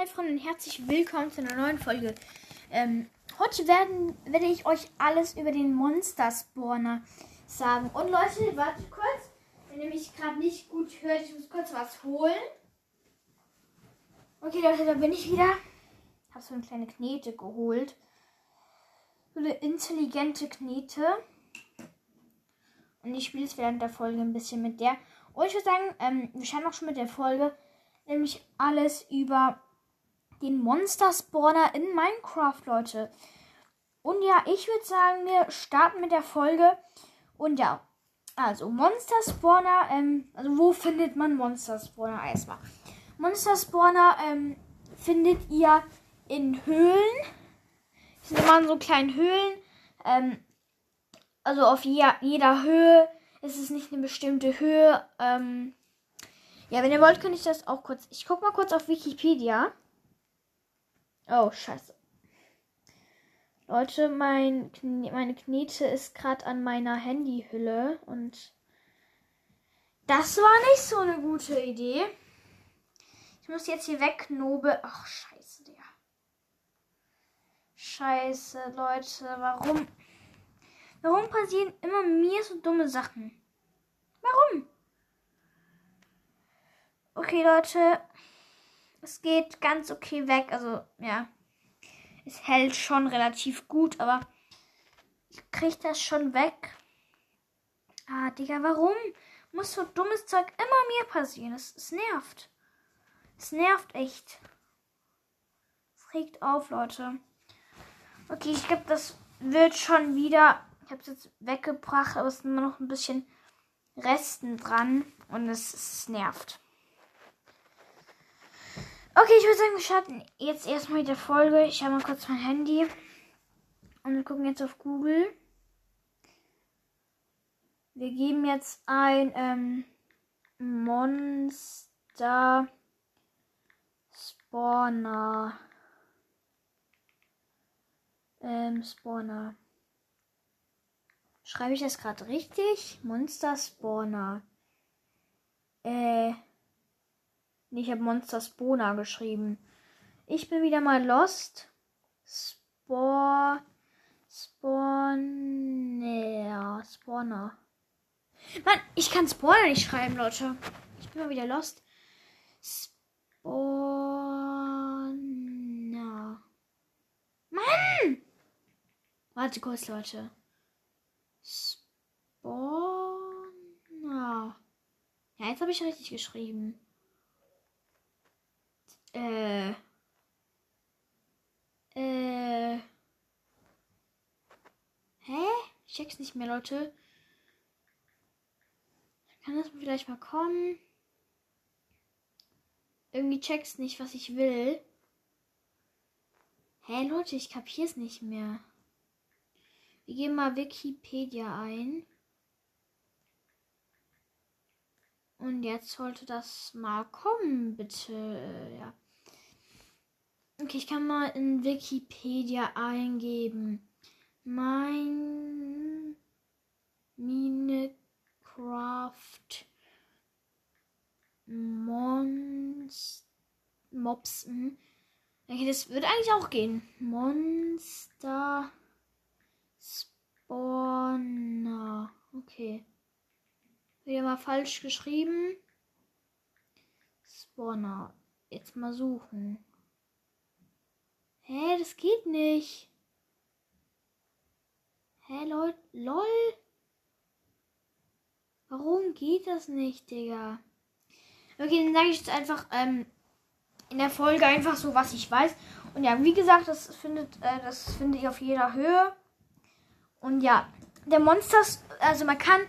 Hi Freunde und herzlich willkommen zu einer neuen Folge. Ähm, heute werden, werde ich euch alles über den Monster Spawner sagen. Und Leute, wartet kurz. Wenn ihr mich gerade nicht gut hört, ich muss kurz was holen. Okay Leute, da bin ich wieder. Ich habe so eine kleine Knete geholt. So eine intelligente Knete. Und ich spiele es während der Folge ein bisschen mit der. Und ich würde sagen, ähm, wir schauen auch schon mit der Folge. Nämlich alles über den Monster Spawner in Minecraft, Leute. Und ja, ich würde sagen, wir starten mit der Folge. Und ja, also Monster Spawner, ähm, also wo findet man Monster Spawner erstmal? Monster Spawner ähm, findet ihr in Höhlen. Die sind immer in so kleinen Höhlen. Ähm, also auf je jeder Höhe ist es nicht eine bestimmte Höhe. Ähm, ja, wenn ihr wollt, könnte ich das auch kurz. Ich gucke mal kurz auf Wikipedia. Oh, scheiße. Leute, mein, meine Knete ist gerade an meiner Handyhülle und das war nicht so eine gute Idee. Ich muss jetzt hier wegknobeln. Ach, scheiße, der. Scheiße, Leute, warum? Warum passieren immer mir so dumme Sachen? Warum? Okay, Leute. Es geht ganz okay weg. Also, ja. Es hält schon relativ gut, aber ich krieg das schon weg. Ah, Digga, warum muss so dummes Zeug immer mir passieren? Es, es nervt. Es nervt echt. Es regt auf, Leute. Okay, ich glaube, das wird schon wieder ich habe es jetzt weggebracht, aber es ist immer noch ein bisschen Resten dran und es, es nervt. Okay, ich würde sagen, wir starten jetzt erstmal mit der Folge. Ich habe mal kurz mein Handy und wir gucken jetzt auf Google. Wir geben jetzt ein ähm, Monster Spawner. Ähm, Spawner. Schreibe ich das gerade richtig? Monster Spawner. Äh. Ich habe Monster Spawner geschrieben. Ich bin wieder mal lost. Spor. Spawner. Spawner. Mann, ich kann Spawner nicht schreiben, Leute. Ich bin mal wieder lost. Spawner. Mann! Warte kurz, Leute. Spawner. Ja, jetzt habe ich richtig geschrieben. Äh. Äh. Hä? Ich check's nicht mehr, Leute. Kann das vielleicht mal kommen? Irgendwie check's nicht, was ich will. Hä, Leute, ich kapier's nicht mehr. Wir geben mal Wikipedia ein. Und jetzt sollte das mal kommen, bitte. Ja. Okay, ich kann mal in Wikipedia eingeben. Mein Minecraft Monst Mobs. Hm. Okay, das würde eigentlich auch gehen. Monster Spawner. Okay. Wieder mal falsch geschrieben. Spawner. Jetzt mal suchen. Hä, das geht nicht. Hä, Leute, lol. Warum geht das nicht, Digga? Okay, dann sage ich jetzt einfach ähm, in der Folge einfach so, was ich weiß. Und ja, wie gesagt, das findet, äh, das findet ihr auf jeder Höhe. Und ja, der Monster, also man kann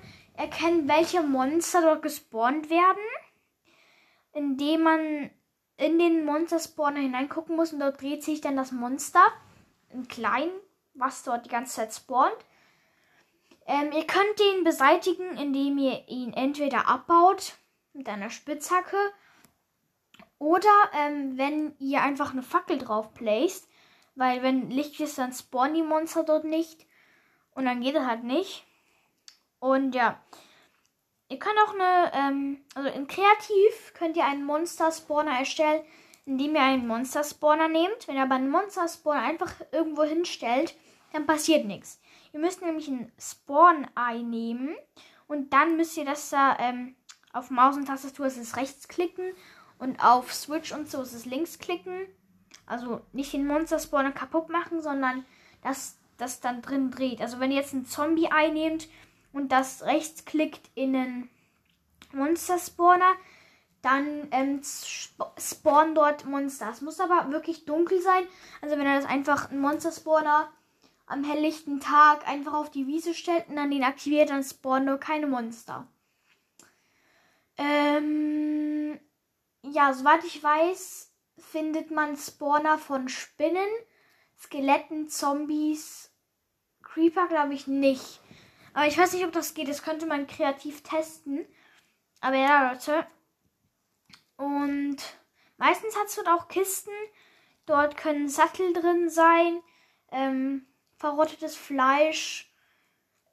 erkennen, welche Monster dort gespawnt werden, indem man in den Monster-Spawner hineingucken muss und dort dreht sich dann das Monster in klein, was dort die ganze Zeit spawnt. Ähm, ihr könnt den beseitigen, indem ihr ihn entweder abbaut mit einer Spitzhacke oder ähm, wenn ihr einfach eine Fackel drauf placed, weil wenn Licht ist, dann spawnen die Monster dort nicht. Und dann geht es halt nicht. Und ja. Ihr könnt auch eine, ähm, also in Kreativ könnt ihr einen Monster-Spawner erstellen, indem ihr einen Monster-Spawner nehmt. Wenn ihr aber einen Monster-Spawner einfach irgendwo hinstellt, dann passiert nichts. Ihr müsst nämlich ein Spawn-Ei nehmen und dann müsst ihr das da ähm, auf Maus und Tastatur ist es rechts klicken und auf Switch und so ist es links klicken. Also nicht den Monster-Spawner kaputt machen, sondern dass das dann drin dreht. Also wenn ihr jetzt ein Zombie-Ei nehmt und das rechts klickt in einen Monster-Spawner, dann ähm, spawnen dort Monster. Es muss aber wirklich dunkel sein. Also wenn er das einfach ein Monster-Spawner am helllichten Tag einfach auf die Wiese stellt und dann den aktiviert, dann spawnen nur keine Monster. Ähm, ja, soweit ich weiß, findet man Spawner von Spinnen, Skeletten, Zombies, Creeper glaube ich nicht. Aber ich weiß nicht, ob das geht. Das könnte man kreativ testen. Aber ja, Leute. Und meistens hat es dort auch Kisten. Dort können Sattel drin sein. Ähm, verrottetes Fleisch.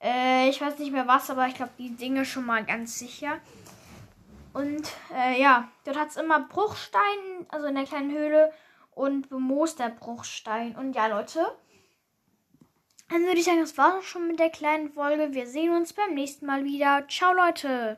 Äh, ich weiß nicht mehr was, aber ich glaube, die Dinge schon mal ganz sicher. Und äh, ja, dort hat es immer Bruchstein, also in der kleinen Höhle. Und bemooster Bruchstein. Und ja, Leute. Dann würde ich sagen, das war schon mit der kleinen Folge. Wir sehen uns beim nächsten Mal wieder. Ciao, Leute.